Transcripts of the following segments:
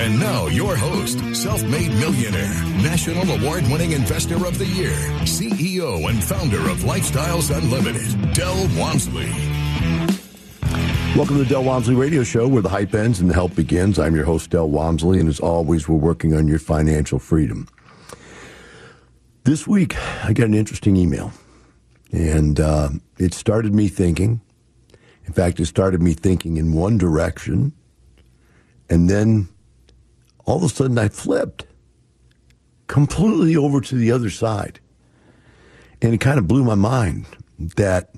And now, your host, self made millionaire, national award winning investor of the year, CEO and founder of Lifestyles Unlimited, Del Walmsley. Welcome to the Del Walmsley Radio Show, where the hype ends and the help begins. I'm your host, Del Walmsley, and as always, we're working on your financial freedom. This week, I got an interesting email, and uh, it started me thinking. In fact, it started me thinking in one direction, and then all of a sudden I flipped completely over to the other side. And it kind of blew my mind that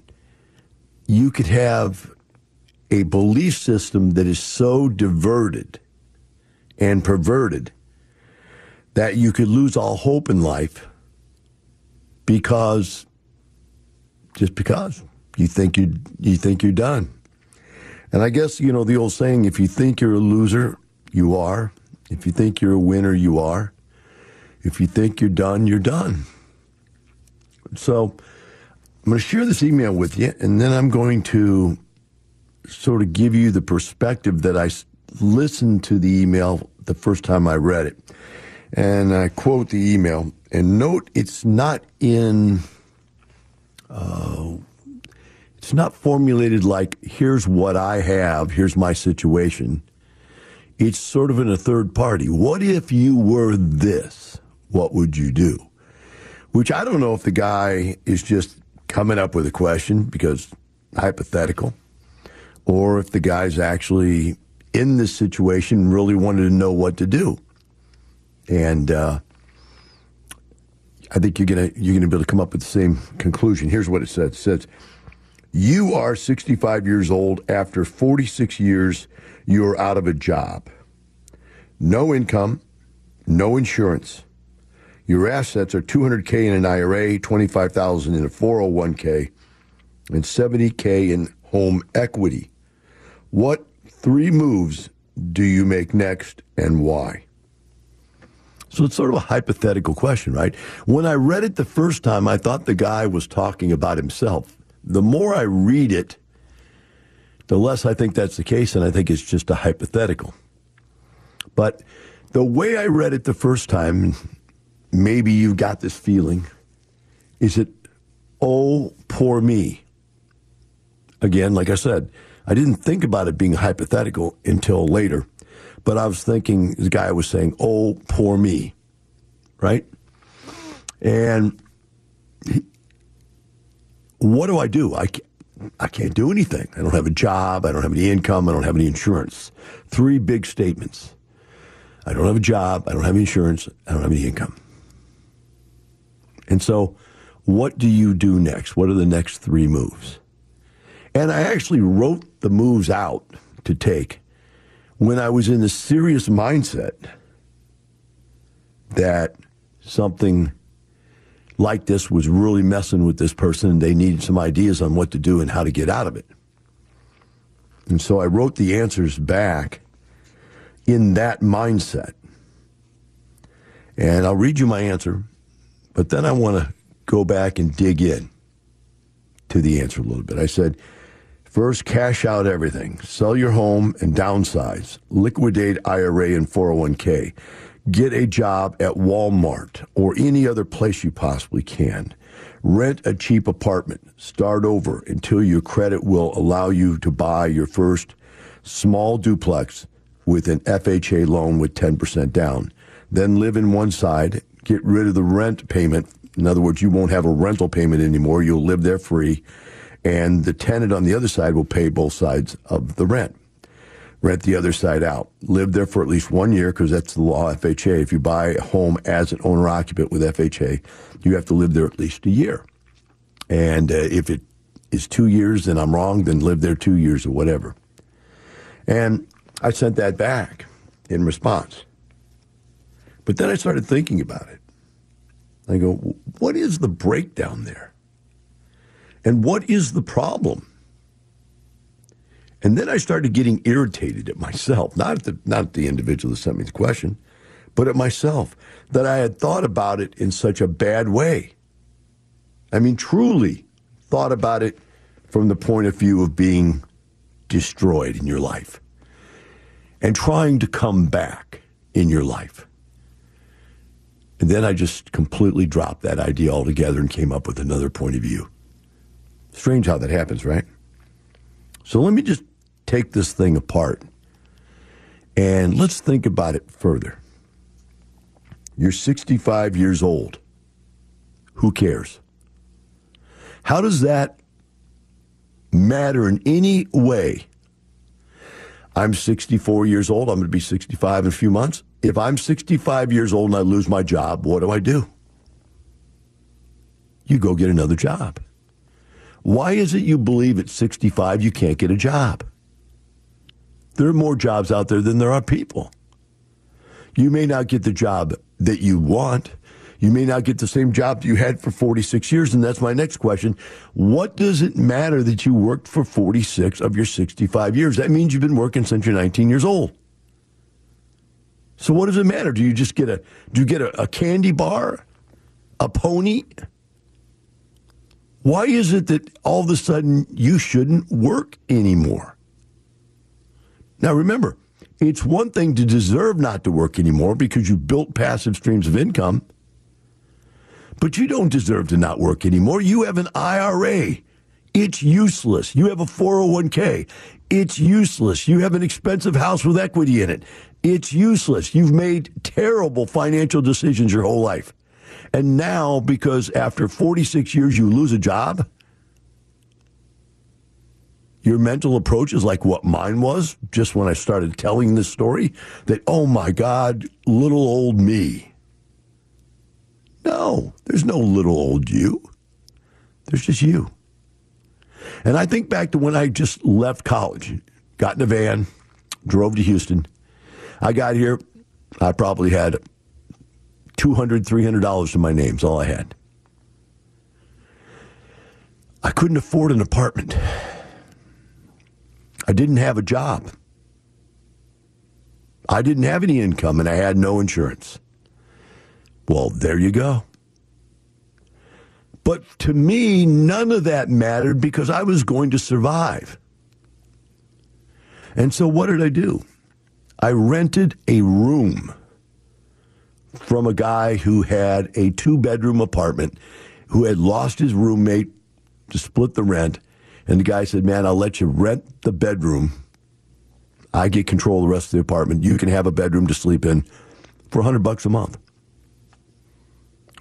you could have a belief system that is so diverted and perverted that you could lose all hope in life because just because you think you you think you're done. And I guess you know the old saying if you think you're a loser, you are. If you think you're a winner, you are. If you think you're done, you're done. So I'm going to share this email with you and then I'm going to sort of give you the perspective that I listened to the email the first time I read it. And I quote the email and note it's not in, uh, it's not formulated like, here's what I have, here's my situation. It's sort of in a third party. What if you were this? What would you do? Which I don't know if the guy is just coming up with a question because hypothetical or if the guy's actually in this situation really wanted to know what to do. And uh, I think you're gonna you're gonna be able to come up with the same conclusion. Here's what it says: it says you are 65 years old after 46 years. You're out of a job, no income, no insurance. Your assets are 200k in an IRA, 25,000 in a 401k, and 70k in home equity. What three moves do you make next and why? So it's sort of a hypothetical question, right? When I read it the first time, I thought the guy was talking about himself. The more I read it, the less I think that's the case, and I think it's just a hypothetical. But the way I read it the first time, maybe you got this feeling, is it, oh, poor me. Again, like I said, I didn't think about it being hypothetical until later, but I was thinking the guy was saying, "Oh, poor me," right? And what do I do? I I can't do anything. I don't have a job. I don't have any income. I don't have any insurance. Three big statements. I don't have a job. I don't have any insurance. I don't have any income. And so, what do you do next? What are the next three moves? And I actually wrote the moves out to take when I was in the serious mindset that something like this was really messing with this person and they needed some ideas on what to do and how to get out of it. And so I wrote the answers back in that mindset. And I'll read you my answer, but then I want to go back and dig in to the answer a little bit. I said, first, cash out everything, sell your home and downsize, liquidate IRA and 401k, get a job at Walmart or any other place you possibly can. Rent a cheap apartment, start over until your credit will allow you to buy your first small duplex with an FHA loan with 10% down. Then live in one side, get rid of the rent payment. In other words, you won't have a rental payment anymore. You'll live there free. And the tenant on the other side will pay both sides of the rent. Rent the other side out. Live there for at least one year because that's the law FHA. If you buy a home as an owner occupant with FHA, you have to live there at least a year. And uh, if it is two years, then I'm wrong, then live there two years or whatever. And I sent that back in response. But then I started thinking about it. I go, what is the breakdown there? And what is the problem? And then I started getting irritated at myself, not at the, not at the individual that sent me the question, but at myself, that I had thought about it in such a bad way. I mean, truly thought about it from the point of view of being destroyed in your life and trying to come back in your life. And then I just completely dropped that idea altogether and came up with another point of view. Strange how that happens, right? So let me just take this thing apart and let's think about it further. You're 65 years old. Who cares? How does that matter in any way? I'm 64 years old. I'm going to be 65 in a few months. If I'm 65 years old and I lose my job, what do I do? You go get another job. Why is it you believe at 65 you can't get a job? There are more jobs out there than there are people. You may not get the job that you want. You may not get the same job that you had for 46 years. And that's my next question. What does it matter that you worked for 46 of your 65 years? That means you've been working since you're 19 years old. So what does it matter? Do you just get a do you get a, a candy bar? A pony? Why is it that all of a sudden you shouldn't work anymore? Now remember, it's one thing to deserve not to work anymore because you built passive streams of income. But you don't deserve to not work anymore. You have an IRA. It's useless. You have a 401k. It's useless. You have an expensive house with equity in it. It's useless. You've made terrible financial decisions your whole life. And now, because after 46 years you lose a job, your mental approach is like what mine was just when I started telling this story that, oh my God, little old me. No, there's no little old you. There's just you. And I think back to when I just left college, got in a van, drove to Houston. I got here, I probably had $200, $300 to my name's all I had. I couldn't afford an apartment. I didn't have a job. I didn't have any income and I had no insurance. Well, there you go. But to me, none of that mattered because I was going to survive. And so what did I do? I rented a room from a guy who had a two bedroom apartment who had lost his roommate to split the rent. And the guy said, Man, I'll let you rent the bedroom. I get control of the rest of the apartment. You can have a bedroom to sleep in for 100 bucks a month.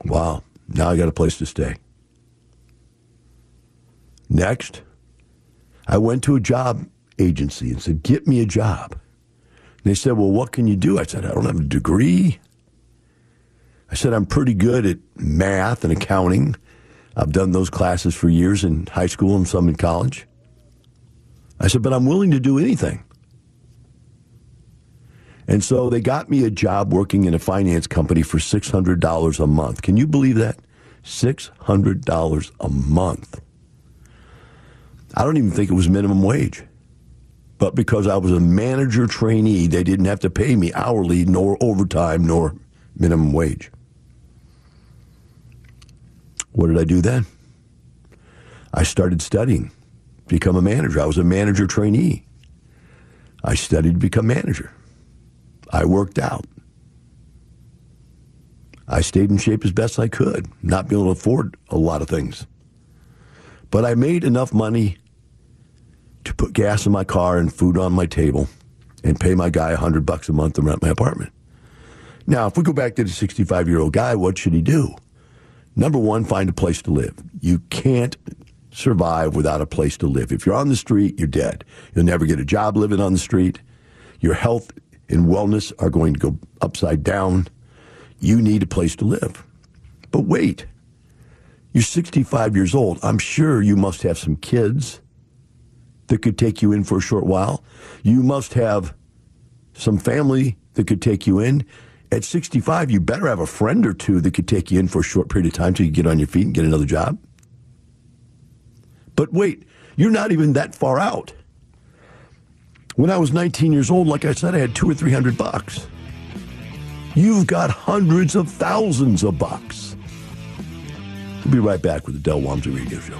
Wow. Now I got a place to stay. Next, I went to a job agency and said, Get me a job. And they said, Well, what can you do? I said, I don't have a degree. I said, I'm pretty good at math and accounting. I've done those classes for years in high school and some in college. I said, but I'm willing to do anything. And so they got me a job working in a finance company for $600 a month. Can you believe that? $600 a month. I don't even think it was minimum wage. But because I was a manager trainee, they didn't have to pay me hourly, nor overtime, nor minimum wage. What did I do then? I started studying, become a manager. I was a manager trainee. I studied to become manager. I worked out. I stayed in shape as best I could, not being able to afford a lot of things. But I made enough money to put gas in my car and food on my table and pay my guy a hundred bucks a month to rent my apartment. Now, if we go back to the 65 year old guy, what should he do? Number one, find a place to live. You can't survive without a place to live. If you're on the street, you're dead. You'll never get a job living on the street. Your health and wellness are going to go upside down. You need a place to live. But wait, you're 65 years old. I'm sure you must have some kids that could take you in for a short while. You must have some family that could take you in. At 65, you better have a friend or two that could take you in for a short period of time till you get on your feet and get another job. But wait, you're not even that far out. When I was 19 years old, like I said, I had two or three hundred bucks. You've got hundreds of thousands of bucks. We'll be right back with the Del Walmsley Radio Show.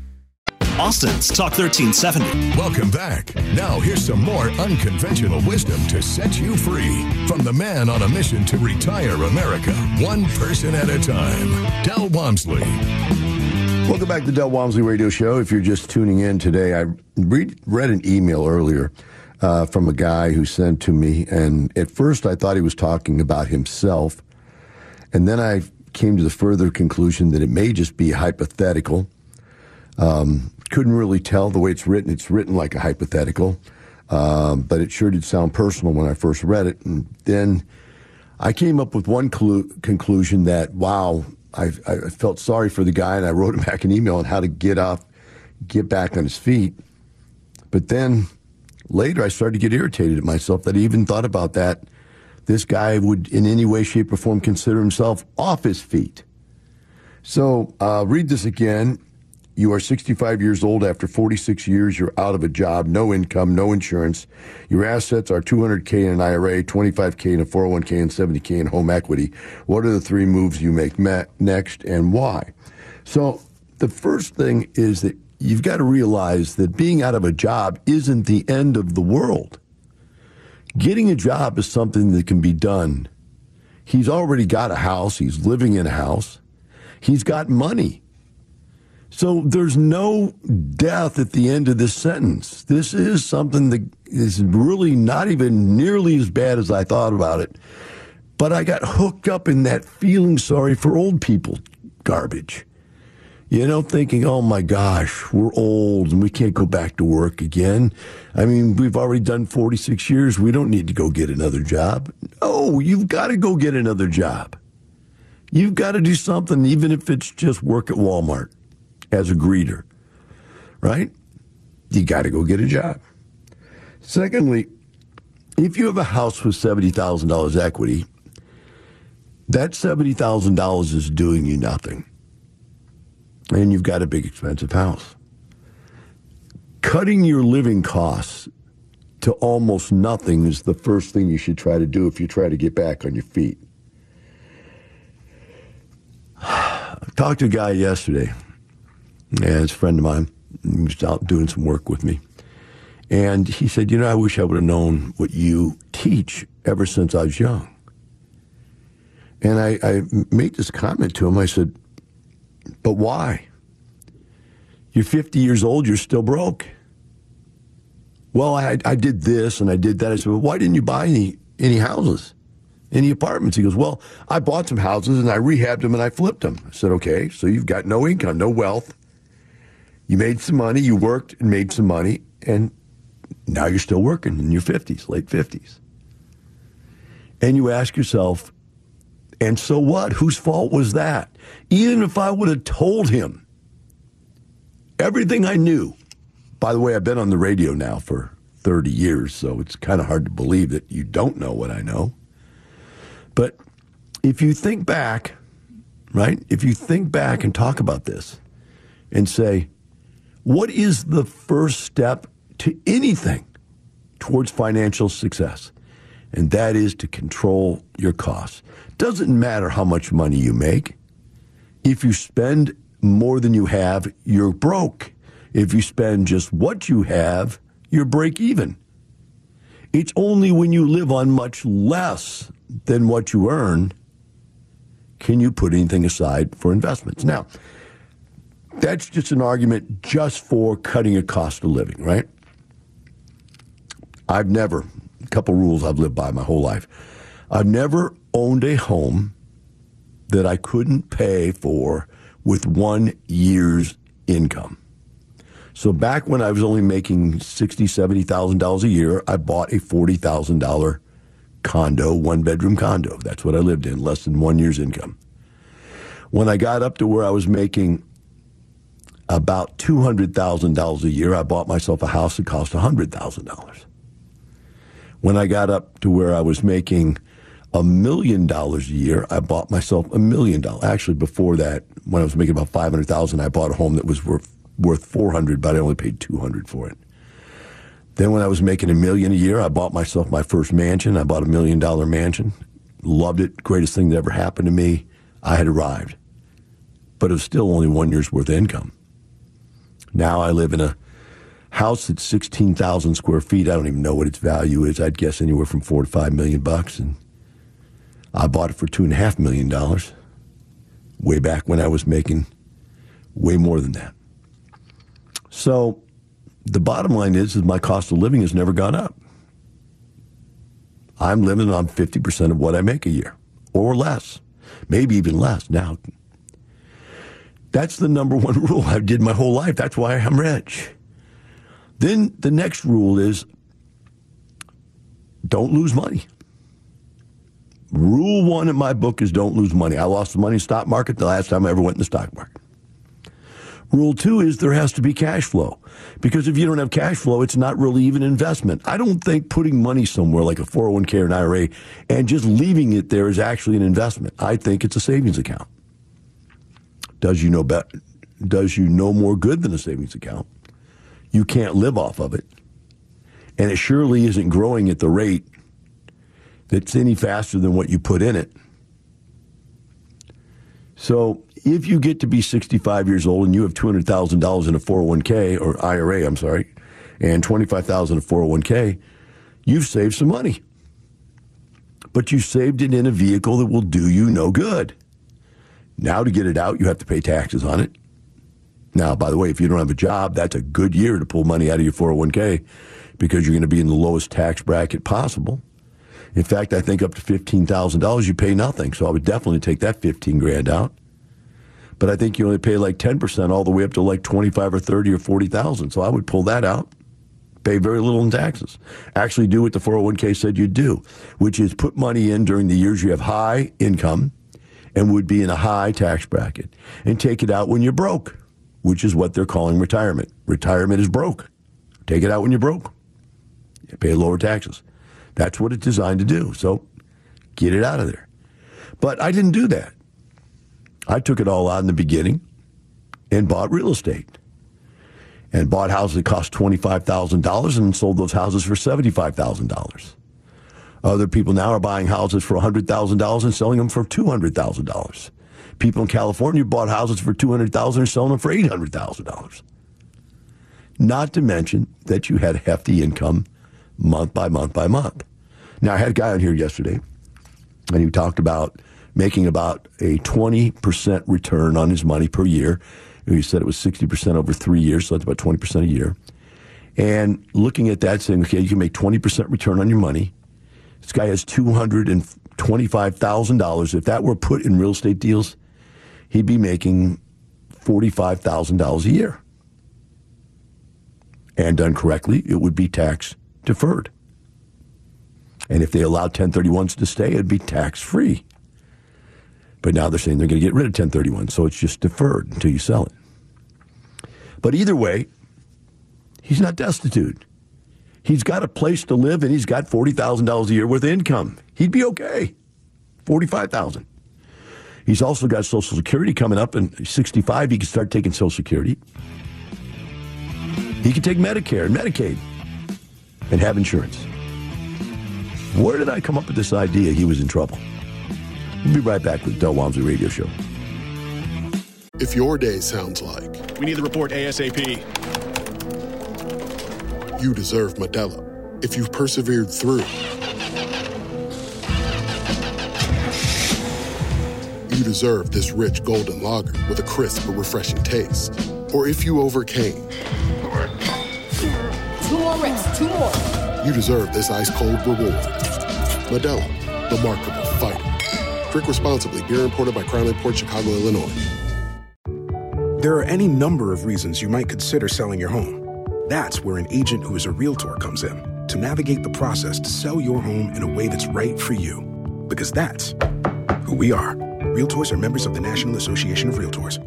Austin's Talk 1370. Welcome back. Now, here's some more unconventional wisdom to set you free from the man on a mission to retire America, one person at a time. Del Walmsley. Welcome back to the Del Walmsley Radio Show. If you're just tuning in today, I read, read an email earlier uh, from a guy who sent to me, and at first I thought he was talking about himself, and then I came to the further conclusion that it may just be hypothetical. Um, couldn't really tell the way it's written. It's written like a hypothetical, um, but it sure did sound personal when I first read it. And then I came up with one clu- conclusion that, wow, I, I felt sorry for the guy, and I wrote him back an email on how to get off, get back on his feet. But then later, I started to get irritated at myself that I even thought about that. This guy would, in any way, shape, or form, consider himself off his feet. So, uh, read this again. You are 65 years old. After 46 years, you're out of a job, no income, no insurance. Your assets are 200K in an IRA, 25K in a 401K, and 70K in home equity. What are the three moves you make next and why? So, the first thing is that you've got to realize that being out of a job isn't the end of the world. Getting a job is something that can be done. He's already got a house, he's living in a house, he's got money. So there's no death at the end of this sentence. This is something that is really not even nearly as bad as I thought about it. But I got hooked up in that feeling sorry for old people garbage. You know, thinking, oh my gosh, we're old and we can't go back to work again. I mean, we've already done 46 years. We don't need to go get another job. No, you've got to go get another job. You've got to do something, even if it's just work at Walmart as a greeter, right? You got to go get a job. Secondly, if you have a house with $70,000 equity, that $70,000 is doing you nothing. And you've got a big expensive house. Cutting your living costs to almost nothing is the first thing you should try to do if you try to get back on your feet. I talked to a guy yesterday, and it's a friend of mine. He was out doing some work with me. And he said, You know, I wish I would have known what you teach ever since I was young. And I, I made this comment to him. I said, But why? You're 50 years old, you're still broke. Well, I, I did this and I did that. I said, well, why didn't you buy any, any houses, any apartments? He goes, well, I bought some houses and I rehabbed them and I flipped them. I said, okay, so you've got no income, no wealth. You made some money, you worked and made some money, and now you're still working in your 50s, late 50s. And you ask yourself, and so what? Whose fault was that? Even if I would have told him everything I knew, by the way, I've been on the radio now for 30 years, so it's kind of hard to believe that you don't know what I know. But if you think back, right? If you think back and talk about this and say, what is the first step to anything towards financial success? And that is to control your costs. Doesn't matter how much money you make. If you spend more than you have, you're broke. If you spend just what you have, you're break even. It's only when you live on much less than what you earn can you put anything aside for investments. Now, that's just an argument just for cutting a cost of living, right? I've never, a couple rules I've lived by my whole life. I've never owned a home that I couldn't pay for with one year's income. So back when I was only making sixty, seventy thousand dollars a year, I bought a forty thousand dollar condo, one bedroom condo. That's what I lived in, less than one year's income. When I got up to where I was making about two hundred thousand dollars a year, I bought myself a house that cost hundred thousand dollars. When I got up to where I was making a million dollars a year, I bought myself a million dollars. Actually, before that, when I was making about five hundred thousand, I bought a home that was worth worth 400, but I only paid 200 for it. Then when I was making a million a year, I bought myself my first mansion. I bought a million dollar mansion. Loved it. Greatest thing that ever happened to me. I had arrived. But it was still only one year's worth of income. Now I live in a house that's 16,000 square feet. I don't even know what its value is. I'd guess anywhere from four to five million bucks. And I bought it for two and a half million dollars way back when I was making way more than that. So the bottom line is, is my cost of living has never gone up. I'm living on 50% of what I make a year or less, maybe even less now. That's the number one rule I did my whole life. That's why I'm rich. Then the next rule is don't lose money. Rule one in my book is don't lose money. I lost the money in the stock market the last time I ever went in the stock market. Rule two is there has to be cash flow. Because if you don't have cash flow, it's not really even investment. I don't think putting money somewhere like a 401k or an IRA and just leaving it there is actually an investment. I think it's a savings account. Does you know better? Does you no more good than a savings account? You can't live off of it. And it surely isn't growing at the rate that's any faster than what you put in it. So if you get to be 65 years old and you have $200,000 in a 401k or IRA, I'm sorry, and 25,000 in a 401k, you've saved some money. But you saved it in a vehicle that will do you no good. Now to get it out, you have to pay taxes on it. Now, by the way, if you don't have a job, that's a good year to pull money out of your 401k because you're going to be in the lowest tax bracket possible. In fact, I think up to $15,000 you pay nothing. So I would definitely take that 15 grand out but I think you only pay like 10% all the way up to like 25 or 30 or 40,000. So I would pull that out, pay very little in taxes. Actually do what the 401k said you'd do, which is put money in during the years you have high income and would be in a high tax bracket and take it out when you're broke, which is what they're calling retirement. Retirement is broke. Take it out when you're broke. You pay lower taxes. That's what it's designed to do. So get it out of there. But I didn't do that. I took it all out in the beginning and bought real estate and bought houses that cost $25,000 and sold those houses for $75,000. Other people now are buying houses for $100,000 and selling them for $200,000. People in California bought houses for $200,000 and selling them for $800,000. Not to mention that you had hefty income month by month by month. Now, I had a guy on here yesterday, and he talked about making about a 20% return on his money per year. He said it was 60% over three years, so that's about 20% a year. And looking at that, saying, okay, you can make 20% return on your money. This guy has $225,000. If that were put in real estate deals, he'd be making $45,000 a year. And done correctly, it would be tax deferred. And if they allowed 1031s to stay, it'd be tax free. But now they're saying they're going to get rid of 1031, so it's just deferred until you sell it. But either way, he's not destitute. He's got a place to live and he's got $40,000 a year worth of income. He'd be okay. 45,000. He's also got Social Security coming up and 65 he can start taking Social Security. He can take Medicare and Medicaid and have insurance. Where did I come up with this idea he was in trouble? We'll be right back with Del Walmsley Radio Show. If your day sounds like We need the report ASAP. You deserve Modelo, if you've persevered through, you deserve this rich golden lager with a crisp but refreshing taste. Or if you overcame, Two more reps, two more. you deserve this ice cold reward. Modelo, the Markable Fighter. Drink responsibly. Beer imported by Crown Port Chicago, Illinois. There are any number of reasons you might consider selling your home. That's where an agent who is a realtor comes in to navigate the process to sell your home in a way that's right for you. Because that's who we are. Realtors are members of the National Association of Realtors.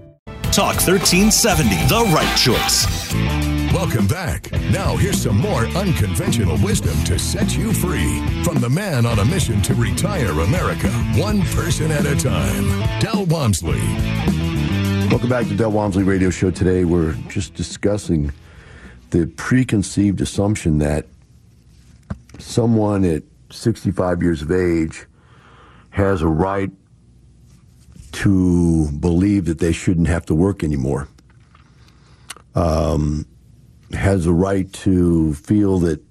Talk 1370, the right choice. Welcome back. Now, here's some more unconventional wisdom to set you free from the man on a mission to retire America, one person at a time, Del Walmsley. Welcome back to Del Walmsley Radio Show. Today we're just discussing the preconceived assumption that someone at 65 years of age has a right to believe that they shouldn't have to work anymore. Um, has a right to feel that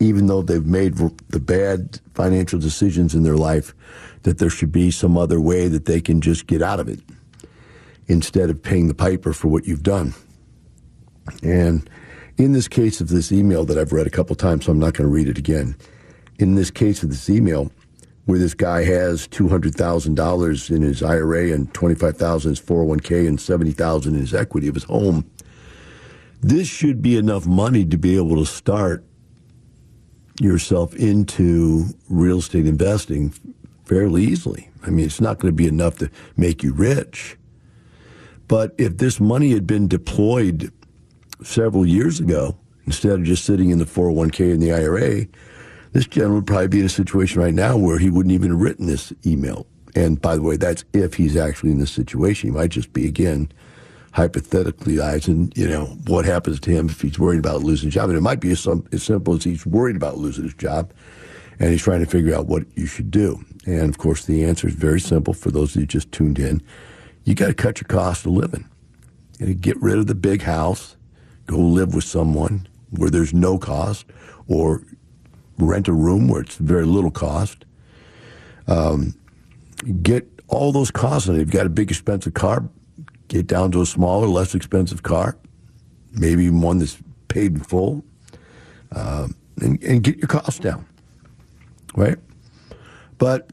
even though they've made the bad financial decisions in their life, that there should be some other way that they can just get out of it instead of paying the piper for what you've done. And in this case of this email that I've read a couple times, so I'm not going to read it again. In this case of this email, where this guy has two hundred thousand dollars in his IRA and twenty five thousand in his four hundred one k and seventy thousand in his equity of his home, this should be enough money to be able to start yourself into real estate investing fairly easily. I mean, it's not going to be enough to make you rich. But if this money had been deployed several years ago, instead of just sitting in the 401k and the IRA, this gentleman would probably be in a situation right now where he wouldn't even have written this email. And by the way, that's if he's actually in this situation. He might just be, again, hypothetically and you know, what happens to him if he's worried about losing his job. And it might be as, as simple as he's worried about losing his job and he's trying to figure out what you should do. And of course, the answer is very simple for those who just tuned in. You got to cut your cost of living. You get rid of the big house, go live with someone where there's no cost, or rent a room where it's very little cost. Um, get all those costs. And if you've got a big expensive car, get down to a smaller, less expensive car, maybe even one that's paid in full, um, and, and get your costs down, right? But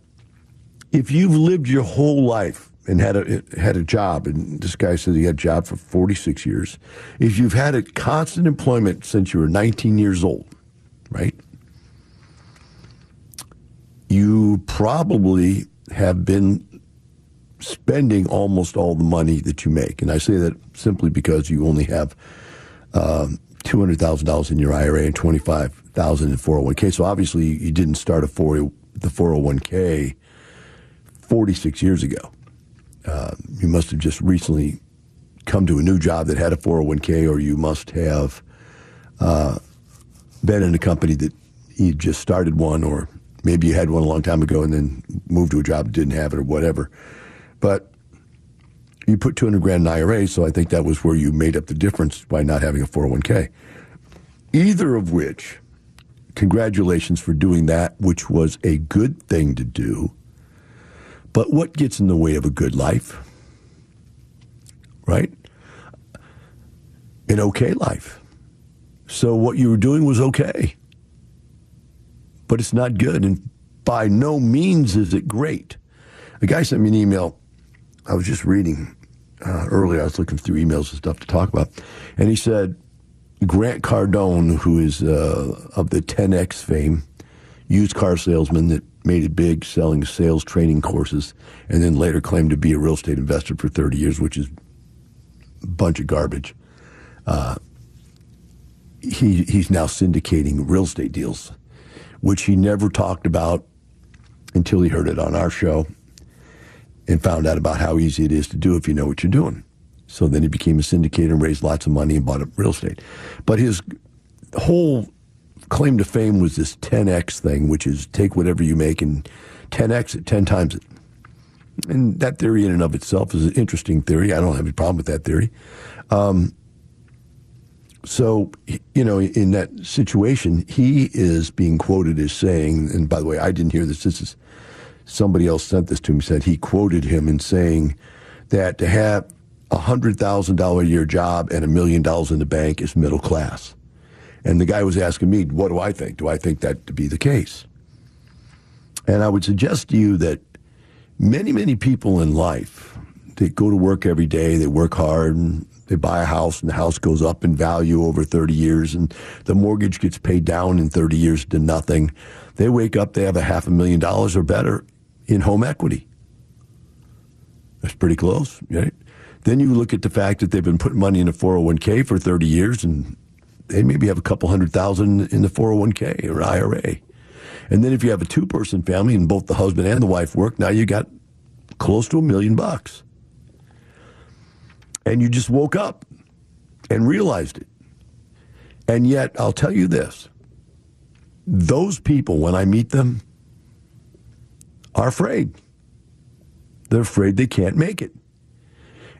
if you've lived your whole life and had a had a job, and this guy said he had a job for 46 years, if you've had a constant employment since you were 19 years old, right? You probably have been spending almost all the money that you make. And I say that simply because you only have um, $200,000 in your IRA and 25000 in 401k. So obviously you didn't start a 40, the 401k 46 years ago. Uh, you must have just recently come to a new job that had a 401k, or you must have uh, been in a company that you just started one, or maybe you had one a long time ago and then moved to a job that didn't have it, or whatever. But you put 200 grand in IRA, so I think that was where you made up the difference by not having a 401k. Either of which, congratulations for doing that, which was a good thing to do. But what gets in the way of a good life? Right? an okay life. So what you were doing was okay. But it's not good. And by no means is it great. A guy sent me an email. I was just reading uh, earlier. I was looking through emails and stuff to talk about. And he said, Grant Cardone, who is uh, of the 10X fame, used car salesman that made it big selling sales training courses and then later claimed to be a real estate investor for 30 years, which is a bunch of garbage. Uh, he, he's now syndicating real estate deals, which he never talked about until he heard it on our show and found out about how easy it is to do if you know what you're doing. So then he became a syndicator and raised lots of money and bought up real estate. But his whole claim to fame was this 10x thing, which is take whatever you make and 10x it, 10 times it. And that theory in and of itself is an interesting theory. I don't have a problem with that theory. Um, so, you know, in that situation, he is being quoted as saying, and by the way, I didn't hear this. This is somebody else sent this to me, said he quoted him in saying that to have a $100,000 a year job and a million dollars in the bank is middle class. And the guy was asking me, what do I think? Do I think that to be the case? And I would suggest to you that many, many people in life, they go to work every day, they work hard, and they buy a house, and the house goes up in value over 30 years, and the mortgage gets paid down in 30 years to nothing. They wake up, they have a half a million dollars or better in home equity. That's pretty close, right? Then you look at the fact that they've been putting money in a 401k for 30 years and they maybe have a couple hundred thousand in the 401k or IRA. And then if you have a two person family and both the husband and the wife work, now you got close to a million bucks. And you just woke up and realized it. And yet, I'll tell you this those people, when I meet them, are afraid. They're afraid they can't make it.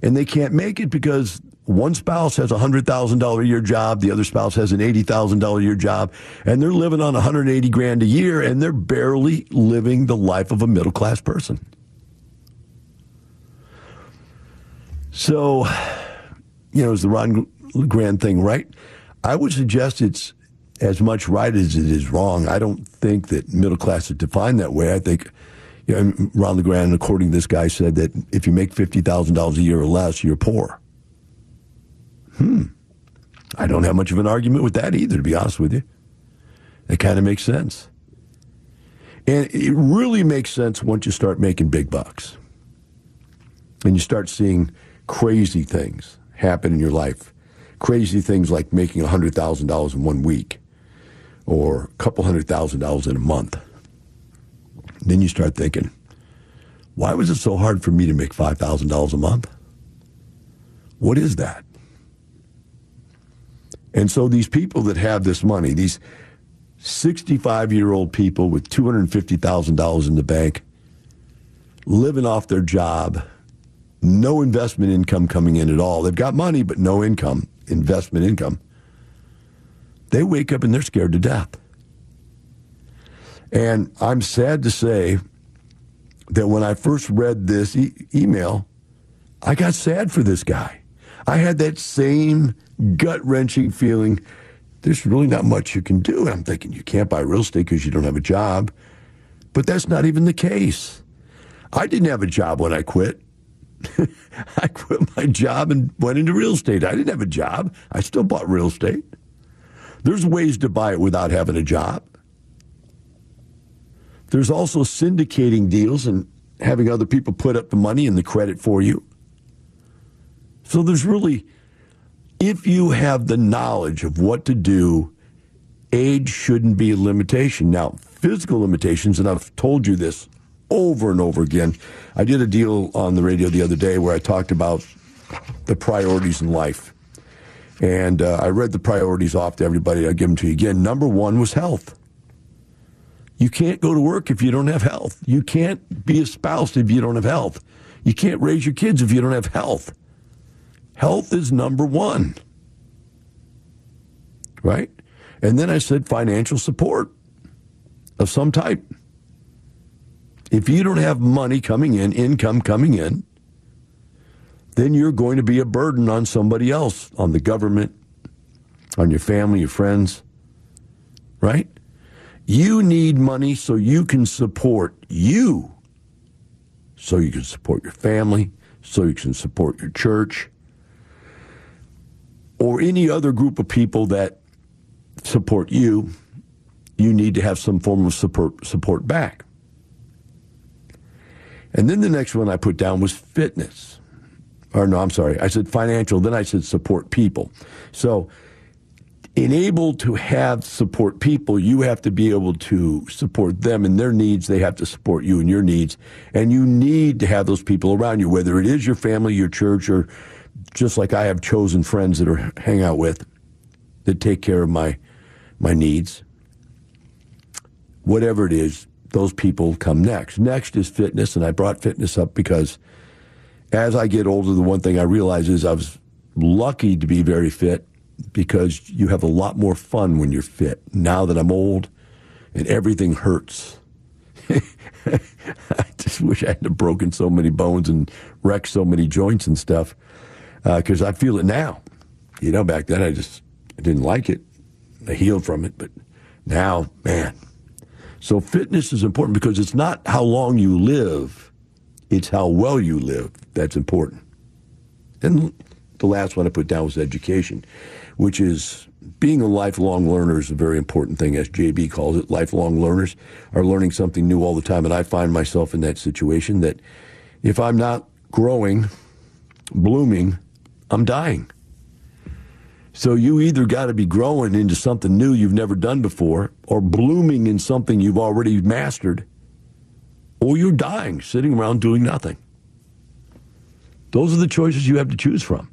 And they can't make it because one spouse has a $100,000 a year job, the other spouse has an $80,000 a year job, and they're living on 180 grand a year and they're barely living the life of a middle class person. So, you know, is the Ron Grand thing right? I would suggest it's as much right as it is wrong. I don't think that middle class is defined that way. I think you know, Ron LeGrand, according to this guy, said that if you make $50,000 a year or less, you're poor. Hmm. I don't have much of an argument with that either, to be honest with you. It kind of makes sense. And it really makes sense once you start making big bucks and you start seeing crazy things happen in your life. Crazy things like making $100,000 in one week or a couple hundred thousand dollars in a month. Then you start thinking, why was it so hard for me to make $5,000 a month? What is that? And so these people that have this money, these 65 year old people with $250,000 in the bank, living off their job, no investment income coming in at all. They've got money, but no income, investment income. They wake up and they're scared to death. And I'm sad to say that when I first read this e- email, I got sad for this guy. I had that same gut wrenching feeling. There's really not much you can do. And I'm thinking, you can't buy real estate because you don't have a job. But that's not even the case. I didn't have a job when I quit. I quit my job and went into real estate. I didn't have a job. I still bought real estate. There's ways to buy it without having a job. There's also syndicating deals and having other people put up the money and the credit for you. So there's really, if you have the knowledge of what to do, age shouldn't be a limitation. Now, physical limitations, and I've told you this over and over again. I did a deal on the radio the other day where I talked about the priorities in life. And uh, I read the priorities off to everybody. I give them to you again. Number one was health. You can't go to work if you don't have health. You can't be a spouse if you don't have health. You can't raise your kids if you don't have health. Health is number one. Right? And then I said financial support of some type. If you don't have money coming in, income coming in, then you're going to be a burden on somebody else, on the government, on your family, your friends, right? You need money so you can support you, so you can support your family, so you can support your church, or any other group of people that support you. You need to have some form of support support back. And then the next one I put down was fitness. Or no, I'm sorry. I said financial, then I said support people. So enable to have support people, you have to be able to support them and their needs. They have to support you and your needs. And you need to have those people around you, whether it is your family, your church, or just like I have chosen friends that are hang out with that take care of my my needs. Whatever it is, those people come next. Next is fitness, and I brought fitness up because as I get older, the one thing I realize is I was lucky to be very fit because you have a lot more fun when you're fit. Now that I'm old and everything hurts. I just wish I hadn't broken so many bones and wrecked so many joints and stuff because uh, I feel it now. You know, back then I just didn't like it. I healed from it, but now, man. So fitness is important because it's not how long you live, it's how well you live that's important. And the last one I put down was education which is being a lifelong learner is a very important thing, as JB calls it. Lifelong learners are learning something new all the time. And I find myself in that situation that if I'm not growing, blooming, I'm dying. So you either got to be growing into something new you've never done before or blooming in something you've already mastered, or you're dying sitting around doing nothing. Those are the choices you have to choose from.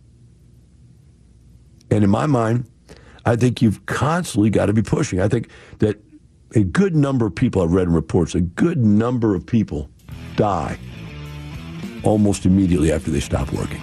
And in my mind, I think you've constantly got to be pushing. I think that a good number of people I've read in reports, a good number of people die almost immediately after they stop working.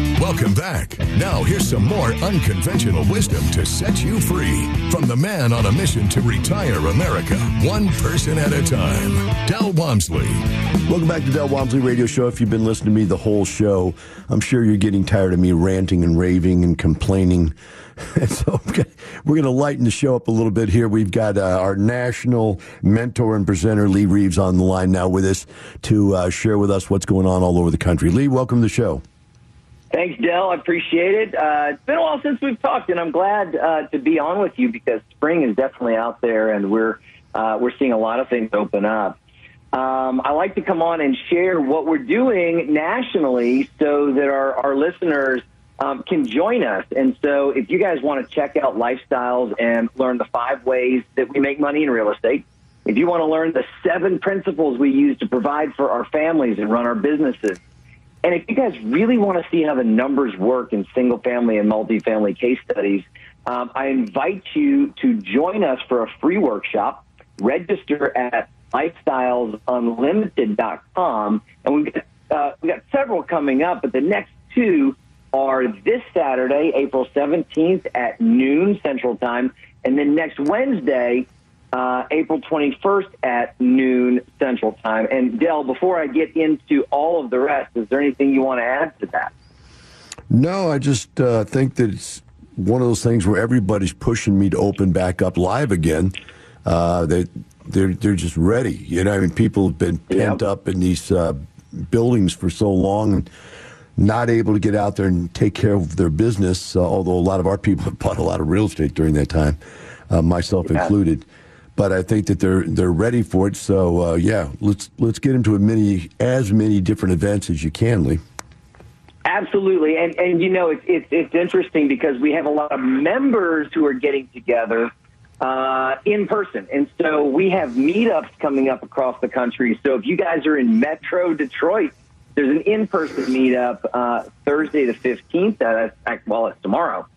Welcome back. Now, here's some more unconventional wisdom to set you free from the man on a mission to retire America, one person at a time, Del Walmsley. Welcome back to Del Walmsley Radio Show. If you've been listening to me the whole show, I'm sure you're getting tired of me ranting and raving and complaining. so we're going to lighten the show up a little bit here. We've got uh, our national mentor and presenter, Lee Reeves, on the line now with us to uh, share with us what's going on all over the country. Lee, welcome to the show. Thanks, Del. I appreciate it. Uh, it's been a while since we've talked, and I'm glad uh, to be on with you because spring is definitely out there, and we're uh, we're seeing a lot of things open up. Um, I like to come on and share what we're doing nationally so that our, our listeners um, can join us. And so, if you guys want to check out lifestyles and learn the five ways that we make money in real estate, if you want to learn the seven principles we use to provide for our families and run our businesses, and if you guys really want to see how the numbers work in single family and multifamily case studies, um, I invite you to join us for a free workshop. Register at lifestylesunlimited.com. And we've got, uh, we've got several coming up, but the next two are this Saturday, April 17th at noon Central Time, and then next Wednesday, uh, April 21st at noon Central Time. And Del, before I get into all of the rest, is there anything you want to add to that? No, I just uh, think that it's one of those things where everybody's pushing me to open back up live again. Uh, they they're they're just ready. You know, I mean, people have been pent yep. up in these uh, buildings for so long. And, not able to get out there and take care of their business, uh, although a lot of our people have bought a lot of real estate during that time, uh, myself yeah. included. But I think that they're they're ready for it. So uh, yeah, let's let's get into as many as many different events as you can, Lee. Absolutely, and and you know it's it's it's interesting because we have a lot of members who are getting together uh, in person. And so we have meetups coming up across the country. So if you guys are in Metro Detroit, there's an in-person meetup uh, Thursday the 15th. Uh, that's, well, it's tomorrow.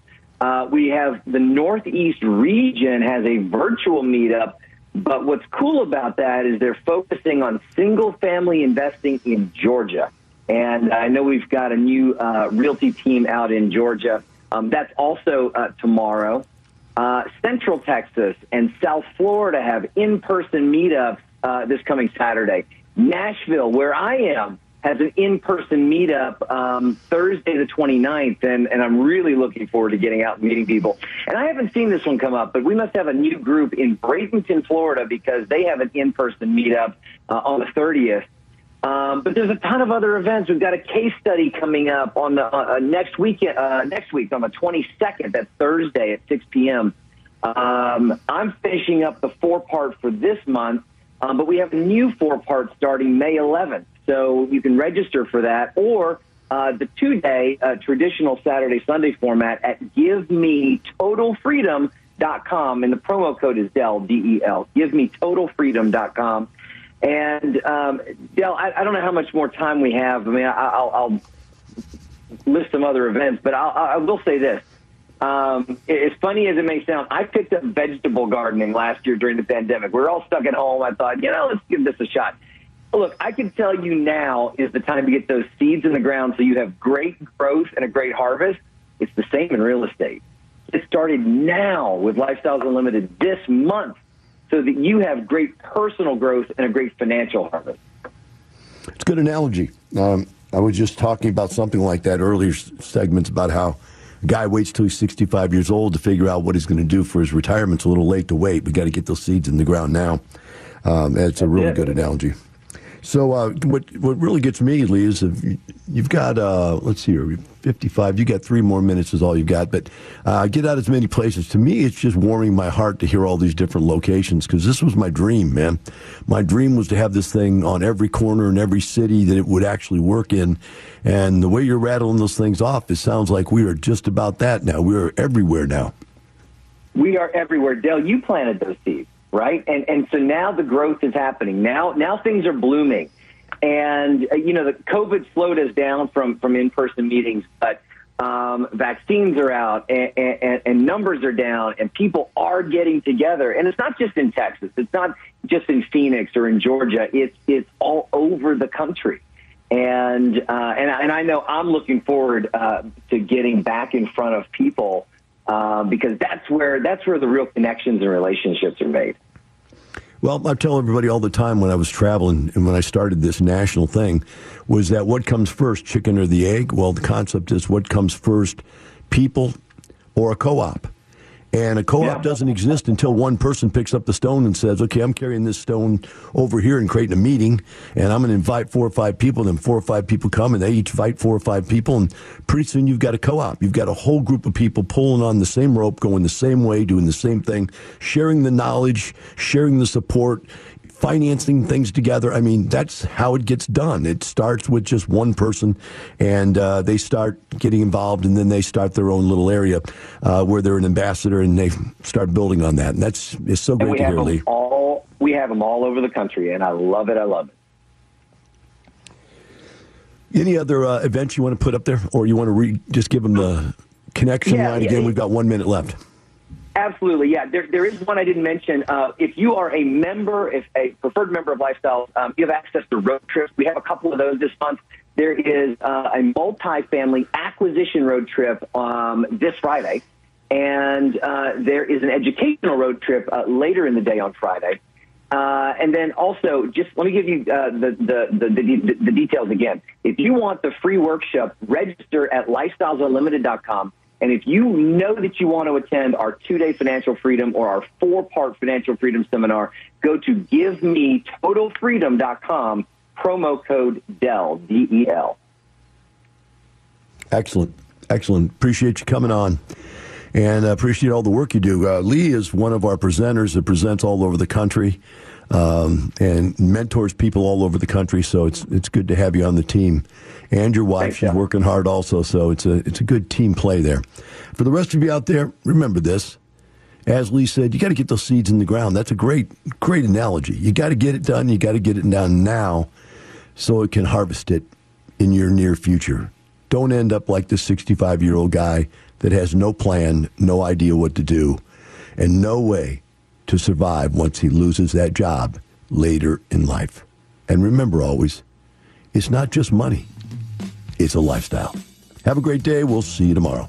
Uh, we have the Northeast region has a virtual meetup. But what's cool about that is they're focusing on single-family investing in Georgia. And I know we've got a new uh, realty team out in Georgia. Um, that's also uh, tomorrow. Uh, Central Texas and South Florida have in-person meetups uh, this coming Saturday. Nashville, where I am, has an in-person meetup um, Thursday the 29th, and, and I'm really looking forward to getting out and meeting people. And I haven't seen this one come up, but we must have a new group in Bradenton, Florida, because they have an in-person meetup uh, on the 30th. Um, but there's a ton of other events. We've got a case study coming up on the uh, next week. Uh, next week on the 22nd. That's Thursday at 6 p.m. Um, I'm finishing up the four part for this month, um, but we have a new four part starting May 11th. So you can register for that, or uh, the two day uh, traditional Saturday Sunday format at GiveMeTotalFreedom.com, and the promo code is Del D E L. GiveMeTotalFreedom.com. And um, Del, I, I, don't know how much more time we have. I mean, I, will I'll list some other events, but I'll, I will say this. Um, as funny as it may sound, I picked up vegetable gardening last year during the pandemic. We were all stuck at home. I thought, you know, let's give this a shot. Look, I can tell you now is the time to get those seeds in the ground so you have great growth and a great harvest. It's the same in real estate. It started now with Lifestyles Unlimited this month so that you have great personal growth and a great financial harvest. It's a good analogy. Um, I was just talking about something like that earlier segments about how a guy waits till he's 65 years old to figure out what he's going to do for his retirement. It's a little late to wait. We got to get those seeds in the ground now. Um, it's a really good analogy. So uh, what what really gets me, Lee, is you've got uh, let's see here, 55. You got three more minutes is all you've got, but uh, get out as many places. To me, it's just warming my heart to hear all these different locations because this was my dream, man. My dream was to have this thing on every corner in every city that it would actually work in. And the way you're rattling those things off, it sounds like we are just about that now. We are everywhere now. We are everywhere. Dale, you planted those seeds right? And and so now the growth is happening. Now now things are blooming, and uh, you know the COVID slowed us down from from in person meetings, but. Um, vaccines are out and, and, and numbers are down and people are getting together. And it's not just in Texas. It's not just in Phoenix or in Georgia. It's, it's all over the country. And, uh, and, and I know I'm looking forward uh, to getting back in front of people uh, because that's where that's where the real connections and relationships are made. Well, I tell everybody all the time when I was traveling and when I started this national thing was that what comes first, chicken or the egg? Well, the concept is what comes first, people or a co op? And a co op yeah. doesn't exist until one person picks up the stone and says, okay, I'm carrying this stone over here and creating a meeting, and I'm going to invite four or five people. And then four or five people come, and they each invite four or five people. And pretty soon you've got a co op. You've got a whole group of people pulling on the same rope, going the same way, doing the same thing, sharing the knowledge, sharing the support financing things together. I mean, that's how it gets done. It starts with just one person, and uh, they start getting involved, and then they start their own little area uh, where they're an ambassador, and they start building on that. And that's it's so great to hear, Lee. All we have them all over the country, and I love it. I love it. Any other uh, events you want to put up there, or you want to re- just give them the connection yeah, line again? Yeah. We've got one minute left. Absolutely, yeah. There, there is one I didn't mention. Uh, if you are a member, if a preferred member of Lifestyle, um, you have access to road trips. We have a couple of those this month. There is uh, a multi-family acquisition road trip um, this Friday, and uh, there is an educational road trip uh, later in the day on Friday. Uh, and then also, just let me give you uh, the, the, the, the, the details again. If you want the free workshop, register at lifestylesunlimited.com. And if you know that you want to attend our two day financial freedom or our four part financial freedom seminar, go to givemetotalfreedom.com, promo code DEL, D E L. Excellent. Excellent. Appreciate you coming on and appreciate all the work you do. Uh, Lee is one of our presenters that presents all over the country um, and mentors people all over the country. So it's it's good to have you on the team, and your wife. Thanks, she's working hard also. So it's a it's a good team play there. For the rest of you out there, remember this: as Lee said, you got to get those seeds in the ground. That's a great, great analogy. You got to get it done. You got to get it done now so it can harvest it in your near future. Don't end up like this 65 year old guy that has no plan, no idea what to do, and no way to survive once he loses that job later in life. And remember always, it's not just money, it's a lifestyle. Have a great day. We'll see you tomorrow.